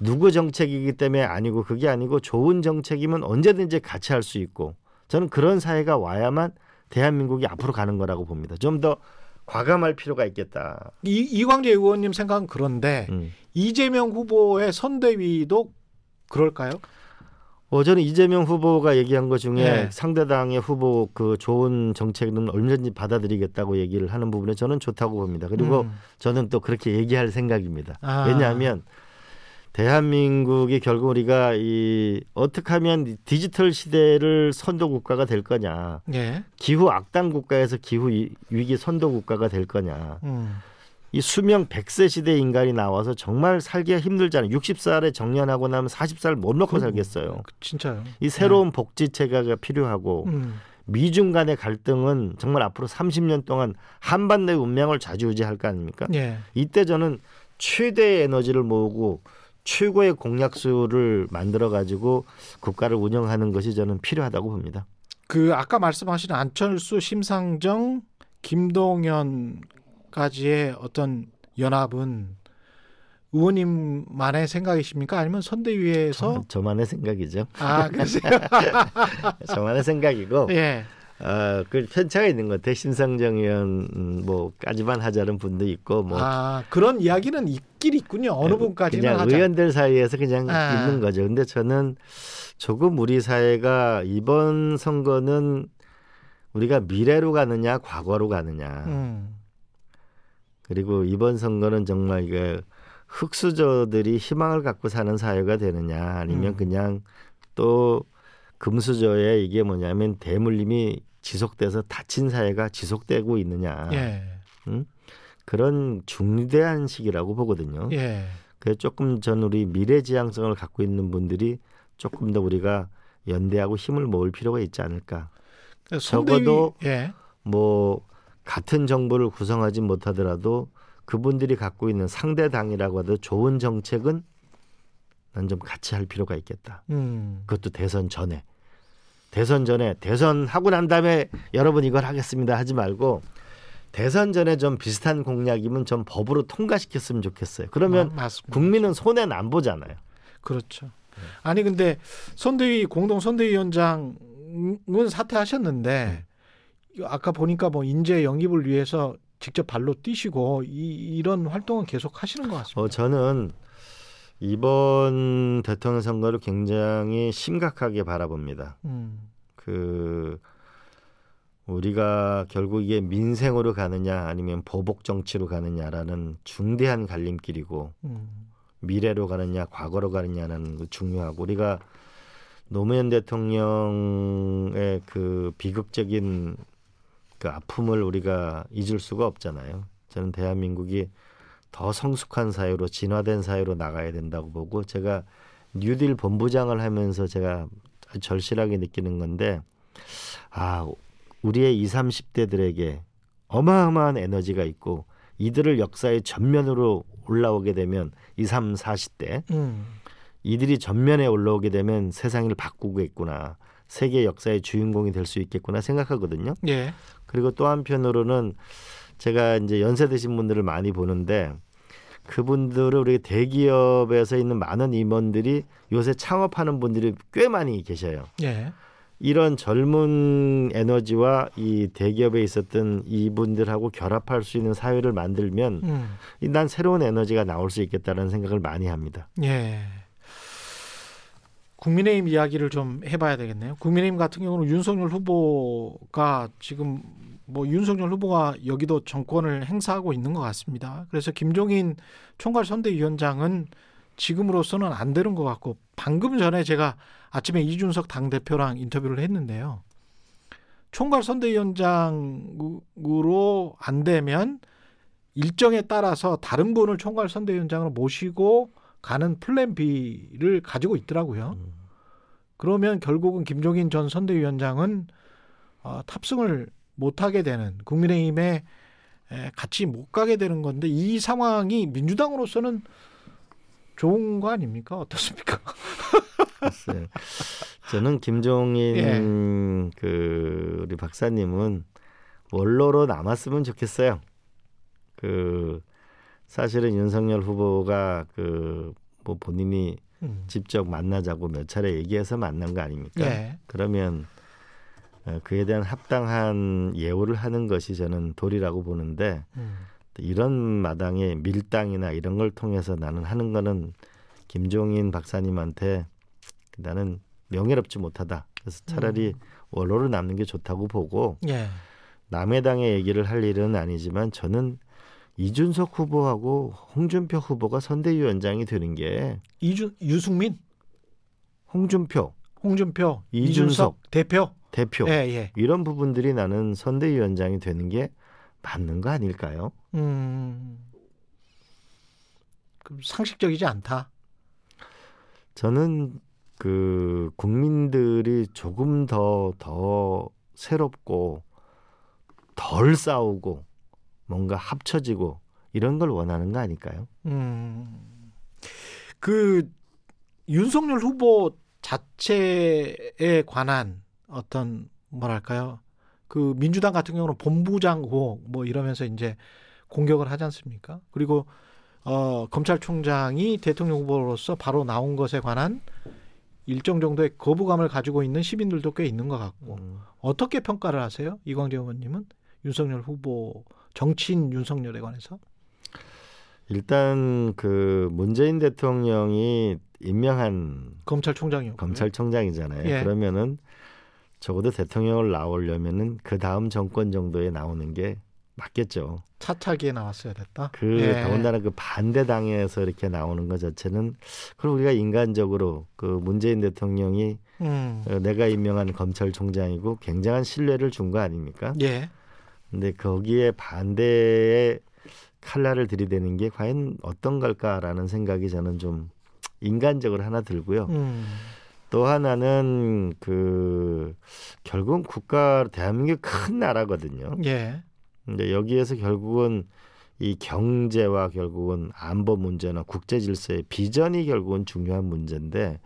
누구 정책이기 때문에 아니고 그게 아니고 좋은 정책이면 언제든지 같이 할 수 있고 저는 그런 사회가 와야만 대한민국이 앞으로 가는 거라고 봅니다. 좀 더 과감할 필요가 있겠다. 이, 이광재 의원님 생각은 그런데 음. 이재명 후보의 선대위도 그럴까요? 어, 저는 이재명 후보가 얘기한 것 중에 예. 상대당의 후보 그 좋은 정책은 얼마든지 받아들이겠다고 얘기를 하는 부분에 저는 좋다고 봅니다. 그리고 음. 저는 또 그렇게 얘기할 생각입니다. 아. 왜냐하면 대한민국이 결국 우리가 이 어떻게 하면 디지털 시대를 선도 국가가 될 거냐, 예. 기후 악당 국가에서 기후 이- 위기 선도 국가가 될 거냐. 음. 이 수명 100세 시대 인간이 나와서 정말 살기가 힘들잖아요. 60살에 정년하고 나면 40살 못 먹고 그- 살겠어요. 그- 진짜요. 이 새로운 복지 체계가 필요하고 음. 미중 간의 갈등은 정말 앞으로 30년 동안 한반도의 운명을 좌지우지할 거 아닙니까? 예. 이때 저는 최대의 에너지를 모으고 최고의 공약수를 만들어 가지고 국가를 운영하는 것이 저는 필요하다고 봅니다. 그 아까 말씀하신 안철수, 심상정, 김동연 까지의 어떤 연합은 의원님만의 생각이십니까? 아니면 선대위에서 저, 만의 생각이죠. 아, 그러세요? 저만의 생각이고 예. 어, 그 편차가 있는 것 같아요. 심상정 의원 음, 뭐까지만 하자는 분도 있고 뭐 아, 그런 이야기는 있긴 있군요. 어느 분까지는 그냥 하자. 의원들 사이에서 그냥 아. 있는 거죠. 근데 저는 조금 우리 사회가 이번 선거는 우리가 미래로 가느냐 과거로 가느냐 음. 그리고 이번 선거는 정말 이게 흑수저들이 희망을 갖고 사는 사회가 되느냐 아니면 음. 그냥 또 금수저의 이게 뭐냐면 대물림이 지속돼서 닫힌 사회가 지속되고 있느냐 예. 그런 중대한 시기라고 보거든요. 예. 그래서 조금 전 우리 미래지향성을 갖고 있는 분들이 조금 더 우리가 연대하고 힘을 모을 필요가 있지 않을까. 선대위 적어도 예. 뭐 같은 정부를 구성하지 못하더라도 그분들이 갖고 있는 상대 당이라고 하도 좋은 정책은 난 좀 같이 할 필요가 있겠다. 음. 그것도 대선 전에. 대선 전에 대선 하고 난 다음에 여러분 이걸 하겠습니다 하지 말고 대선 전에 좀 비슷한 공약이면 좀 법으로 통과시켰으면 좋겠어요. 그러면 마- 맞습니다. 국민은 손해는 안 보잖아요. 그렇죠. 아니 근데 선대위 공동 선대위원장은 사퇴하셨는데 이거 아까 보니까 뭐 인재 영입을 위해서 직접 발로 뛰시고 이, 이런 활동은 계속 하시는 것 같습니다. 어, 저는 이번 대통령 선거를 굉장히 심각하게 바라봅니다. 음. 그 우리가 결국 이게 민생으로 가느냐 아니면 보복 정치로 가느냐라는 중대한 갈림길이고 음. 미래로 가느냐 과거로 가느냐는 거 중요하고 우리가 노무현 대통령의 그 비극적인 그 아픔을 우리가 잊을 수가 없잖아요. 저는 대한민국이 더 성숙한 사회로 진화된 사회로 나가야 된다고 보고 제가 뉴딜 본부장을 하면서 제가 절실하게 느끼는 건데 아 우리의 20, 30대들에게 어마어마한 에너지가 있고 이들을 역사의 전면으로 올라오게 되면 20, 40대 음. 이들이 전면에 올라오게 되면 세상을 바꾸겠구나. 세계 역사의 주인공이 될 수 있겠구나 생각하거든요. 예. 그리고 또 한편으로는 제가 이제 연세 드신 분들을 많이 보는데 그분들을 우리 대기업에서 있는 많은 임원들이 요새 창업하는 분들이 꽤 많이 계셔요. 예. 이런 젊은 에너지와 이 대기업에 있었던 이분들하고 결합할 수 있는 사회를 만들면 음. 이난 새로운 에너지가 나올 수 있겠다는 생각을 많이 합니다. 예. 국민의힘 이야기를 좀 해봐야 되겠네요. 국민의힘 같은 경우는 윤석열 후보가 지금 뭐 윤석열 후보가 여기도 정권을 행사하고 있는 것 같습니다. 그래서 김종인 총괄 선대위원장은 지금으로서는 안 되는 것 같고 방금 전에 제가 아침에 이준석 당 대표랑 인터뷰를 했는데요. 총괄 선대위원장으로 안 되면 일정에 따라서 다른 분을 총괄 선대위원장으로 모시고 가는 플랜 B를 가지고 있더라고요. 음. 그러면 결국은 김종인 전 선대위원장은 어, 탑승을 못하게 되는 국민의힘에 에, 같이 못 가게 되는 건데 이 상황이 민주당으로서는 좋은 거 아닙니까? 어떻습니까? 글쎄요. 저는 김종인 예. 그 우리 박사님은 원로로 남았으면 좋겠어요. 그 사실은 윤석열 후보가 그 뭐 본인이 음. 직접 만나자고 몇 차례 얘기해서 만난 거 아닙니까? 예. 그러면 어, 그에 대한 합당한 예우를 하는 것이 저는 도리라고 보는데 음. 이런 마당에 밀당이나 이런 걸 통해서 나는 하는 거는 김종인 박사님한테 나는 명예롭지 못하다. 그래서 차라리 원로를 남는 게 좋다고 보고 예. 남의 당의 얘기를 할 일은 아니지만 저는 이준석 후보하고 홍준표 후보가 선대위원장이 되는 게 이준 유승민, 홍준표 홍준표, 이준석 이준석 대표. 대표 예, 예. 이런 부분들이 나는 선대위원장이 되는 게 맞는 거 아닐까요? 음. 그 상식적이지 않다. 저는 그 국민들이 조금 더더 새롭고 덜 싸우고 뭔가 합쳐지고 이런 걸 원하는 거 아닐까요? 음. 그 윤석열 후보 자체에 관한 어떤 뭐랄까요? 그 민주당 같은 경우는 본부장 의혹 뭐 이러면서 이제 공격을 하지 않습니까? 그리고 어 검찰총장이 대통령 후보로서 바로 나온 것에 관한 일정 정도의 거부감을 가지고 있는 시민들도 꽤 있는 것 같고 음. 어떻게 평가를 하세요? 이광재 의원님은 윤석열 후보 정치인 윤석열에 관해서? 일단 그 문재인 대통령이 임명한 검찰총장이요. 검찰총장이잖아요. 예. 그러면은 적어도 대통령을 나오려면은 그 다음 정권 정도에 나오는 게 맞겠죠. 차차기에 나왔어야 됐다. 그 예. 더군다나 그 반대 당에서 이렇게 나오는 것 자체는 그럼 우리가 인간적으로 그 문재인 대통령이 음. 어, 내가 임명한 검찰총장이고 굉장한 신뢰를 준 거 아닙니까? 예. 근데 거기에 반대의 칼날을 들이대는 게 과연 어떤 걸까라는 생각이 저는 좀 인간적으로 하나 들고요. 음. 또 하나는 그 결국은 국가 대한민국 큰 나라거든요. 예. 근데 여기에서 결국은 이 경제와 결국은 안보 문제나 국제 질서의 비전이 결국은 중요한 문제인데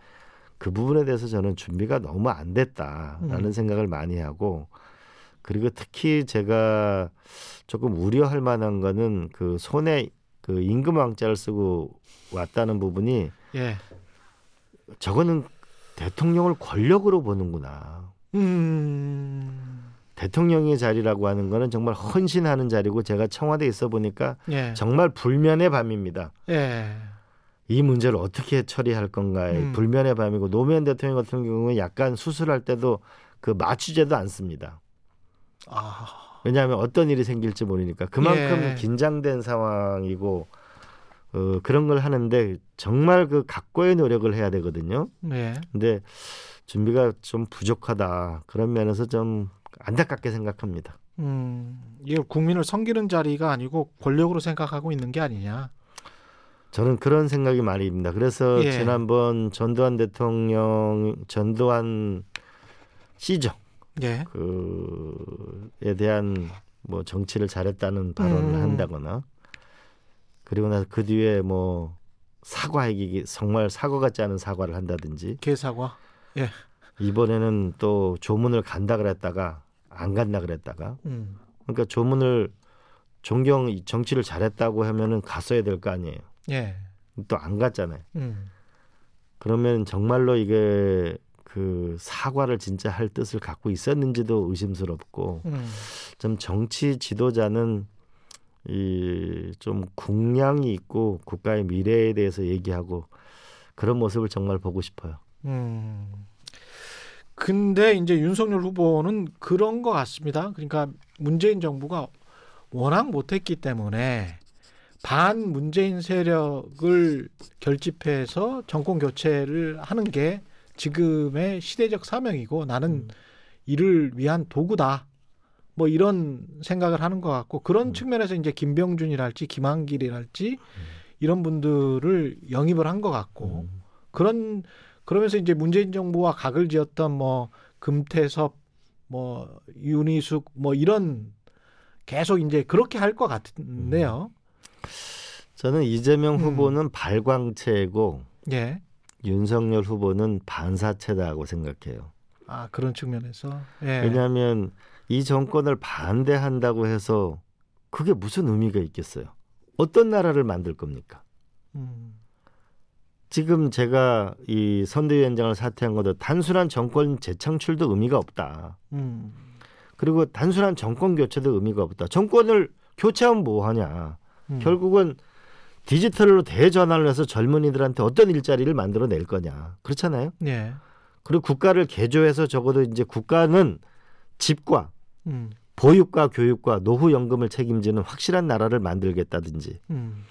그 부분에 대해서 저는 준비가 너무 안 됐다라는 음. 생각을 많이 하고 그리고 특히 제가 조금 우려할 만한 거는 그 손에 그 임금 왕자를 쓰고 왔다는 부분이 예. 저거는 대통령을 권력으로 보는구나. 음. 대통령의 자리라고 하는 거는 정말 헌신하는 자리고 제가 청와대에 있어 보니까 예. 정말 불면의 밤입니다. 예. 이 문제를 어떻게 처리할 건가에 음. 불면의 밤이고 노무현 대통령 같은 경우는 약간 수술할 때도 그 마취제도 안 씁니다. 아. 왜냐하면 어떤 일이 생길지 모르니까 그만큼 예. 긴장된 상황이고 어, 그런 걸 하는데 정말 그 각고의 노력을 해야 되거든요. 예. 근데 준비가 좀 부족하다 그런 면에서 좀 안타깝게 생각합니다. 음. 이게 국민을 섬기는 자리가 아니고 권력으로 생각하고 있는 게 아니냐. 저는 그런 생각이 많이 듭니다. 그래서 예. 지난번 전두환 대통령 전두환 시죠. 예. 그에 대한 뭐 정치를 잘했다는 발언을 음. 한다거나 그리고 나서 그 뒤에 뭐 사과하기 정말 사과 같지 않은 사과를 한다든지 개사과. 이번에는 또 조문을 간다 그랬다가 안 간다 그랬다가 음. 그러니까 조문을 존경 정치를 잘했다고 하면은 갔어야 될 거 아니에요. 예. 또 안 갔잖아요. 음. 그러면 정말로 이게 그 사과를 진짜 할 뜻을 갖고 있었는지도 의심스럽고 음. 좀 정치 지도자는 이 좀 국량이 있고 국가의 미래에 대해서 얘기하고 그런 모습을 정말 보고 싶어요. 음. 근데 이제 윤석열 후보는 그런 것 같습니다. 그러니까 문재인 정부가 워낙 못했기 때문에 반 문재인 세력을 결집해서 정권 교체를 하는 게 지금의 시대적 사명이고 나는 음. 이를 위한 도구다. 뭐 이런 생각을 하는 것 같고 그런 음. 측면에서 이제 김병준이랄지 김한길이랄지 이런 분들을 영입을 한 것 같고 음. 그런 그러면서 이제 문재인 정부와 각을 지었던 뭐 금태섭 뭐 윤희숙 뭐 이런 계속 이제 그렇게 할 것 같은데요. 저는 이재명 음. 후보는 발광체고 예. 윤석열 후보는 반사체다고 생각해요. 아 그런 측면에서 예. 왜냐하면 이 정권을 반대한다고 해서 그게 무슨 의미가 있겠어요? 어떤 나라를 만들 겁니까? 음, 지금 제가 이 선대위원장을 사퇴한 것도 단순한 정권 재창출도 의미가 없다. 음, 그리고 단순한 정권 교체도 의미가 없다. 정권을 교체하면 뭐 하냐? 음. 결국은 디지털로 대전환을 해서 젊은이들한테 어떤 일자리를 만들어 낼 거냐. 그렇잖아요. 예. 그리고 국가를 개조해서 적어도 이제 국가는 집과 음, 보육과 교육과 노후 연금을 책임지는 확실한 나라를 만들겠다든지 음,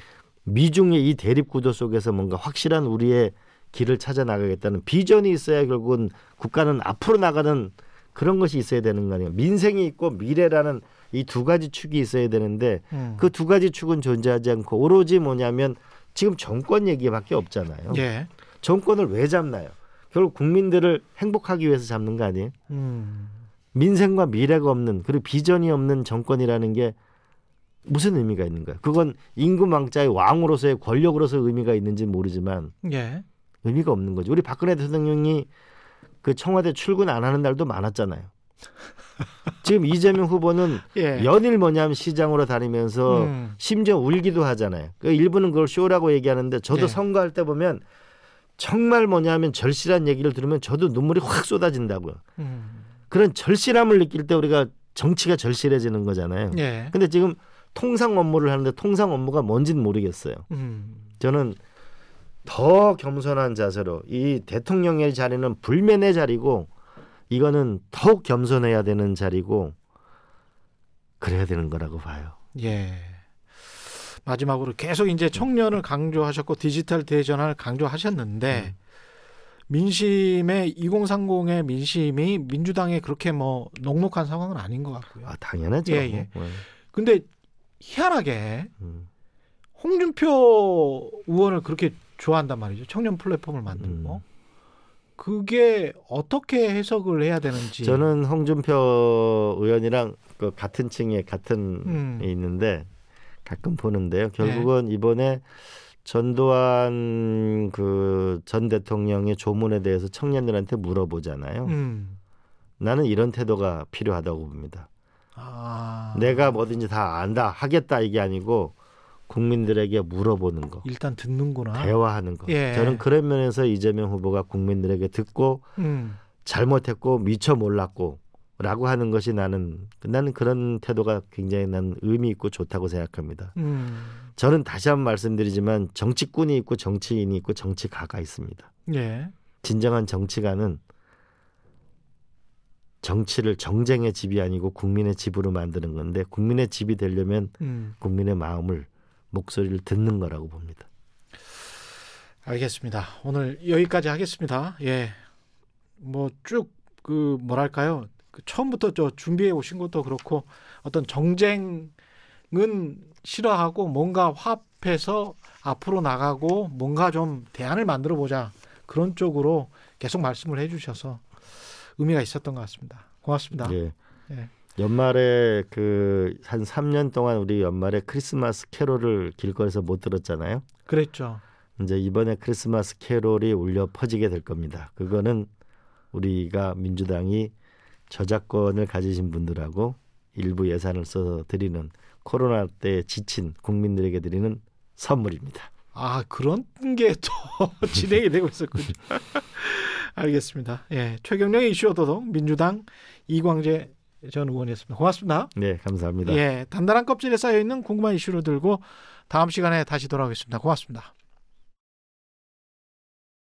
미중의 이 대립 구도 속에서 뭔가 확실한 우리의 길을 찾아 나가겠다는 비전이 있어야 결국은 국가는 앞으로 나가는 그런 것이 있어야 되는 거 아니에요. 민생이 있고 미래라는 이 두 가지 축이 있어야 되는데 음. 그두 가지 축은 존재하지 않고 오로지 뭐냐면 지금 정권 얘기밖에 없잖아요. 예. 정권을 왜 잡나요? 결국 국민들을 행복하기 위해서 잡는 거 아니에요? 음. 민생과 미래가 없는 그리고 비전이 없는 정권이라는 게 무슨 의미가 있는 거예요? 그건 임금왕자의 왕으로서의 권력으로서 의미가 있는지 모르지만 예. 의미가 없는 거죠. 우리 박근혜 대통령이 그 청와대 출근 안 하는 날도 많았잖아요. 지금 이재명 후보는 예. 연일 뭐냐면 시장으로 다니면서 음. 심지어 울기도 하잖아요. 그 일부는 그걸 쇼라고 얘기하는데 저도 예. 선거할 때 보면 정말 뭐냐면 절실한 얘기를 들으면 저도 눈물이 확 쏟아진다고요. 음. 그런 절실함을 느낄 때 우리가 정치가 절실해지는 거잖아요. 예. 근데 지금 통상 업무를 하는데 통상 업무가 뭔지는 모르겠어요. 음. 저는 더 겸손한 자세로 이 대통령의 자리는 불면의 자리고 이거는 더욱 겸손해야 되는 자리고 그래야 되는 거라고 봐요. 예. 마지막으로 계속 이제 청년을 강조하셨고 디지털 대전을 강조하셨는데 민심의 2030의 민심이 민주당에 그렇게 뭐 녹록한 상황은 아닌 것 같고요. 아 당연하죠. 예, 예. 네. 근데 희한하게 음, 홍준표 의원을 그렇게 좋아한단 말이죠. 청년 플랫폼을 만들고 음. 그게 어떻게 해석을 해야 되는지 저는 홍준표 의원이랑 그 같은 층에 같은 음. 에 있는데 가끔 보는데요. 결국은 이번에 전두환 그 전 대통령의 조문에 대해서 청년들한테 물어보잖아요. 음. 나는 이런 태도가 필요하다고 봅니다. 아. 내가 뭐든지 다 안다 하겠다 이게 아니고 국민들에게 물어보는 거, 일단 듣는구나. 대화하는 거. 예. 저는 그런 면에서 이재명 후보가 국민들에게 듣고 음. 잘못했고 미처 몰랐고 라고 하는 것이 나는 나는 그런 태도가 굉장히 난 의미 있고 좋다고 생각합니다. 음. 저는 다시 한번 말씀드리지만 정치꾼이 있고 정치인이 있고 정치가가 있습니다. 예. 진정한 정치가는 정치를 정쟁의 집이 아니고 국민의 집으로 만드는 건데 국민의 집이 되려면 음. 국민의 마음을 목소리를 듣는 거라고 봅니다. 알겠습니다. 오늘 여기까지 하겠습니다. 예. 뭐 쭉 그 뭐랄까요? 그 처음부터 저 준비해 오신 것도 그렇고 어떤 정쟁은 싫어하고 뭔가 화합해서 앞으로 나가고 뭔가 좀 대안을 만들어 보자. 그런 쪽으로 계속 말씀을 해 주셔서 의미가 있었던 것 같습니다. 고맙습니다. 예. 예. 연말에 그 한 3년 동안 우리 연말에 크리스마스 캐롤을 길거리에서 못 들었잖아요. 그랬죠. 이제 이번에 크리스마스 캐롤이 울려 퍼지게 될 겁니다. 그거는 우리가 민주당이 저작권을 가지신 분들하고 일부 예산을 써서 드리는 코로나 때 지친 국민들에게 드리는 선물입니다. 아 그런 게 또 진행이 되고 있었군요. 알겠습니다. 예, 최경령의 이슈 오도독 민주당 이광재 전 의원이었습니다. 고맙습니다. 네, 감사합니다. 예, 단단한 껍질에 쌓여 있는 궁금한 이슈를 들고 다음 시간에 다시 돌아오겠습니다. 고맙습니다.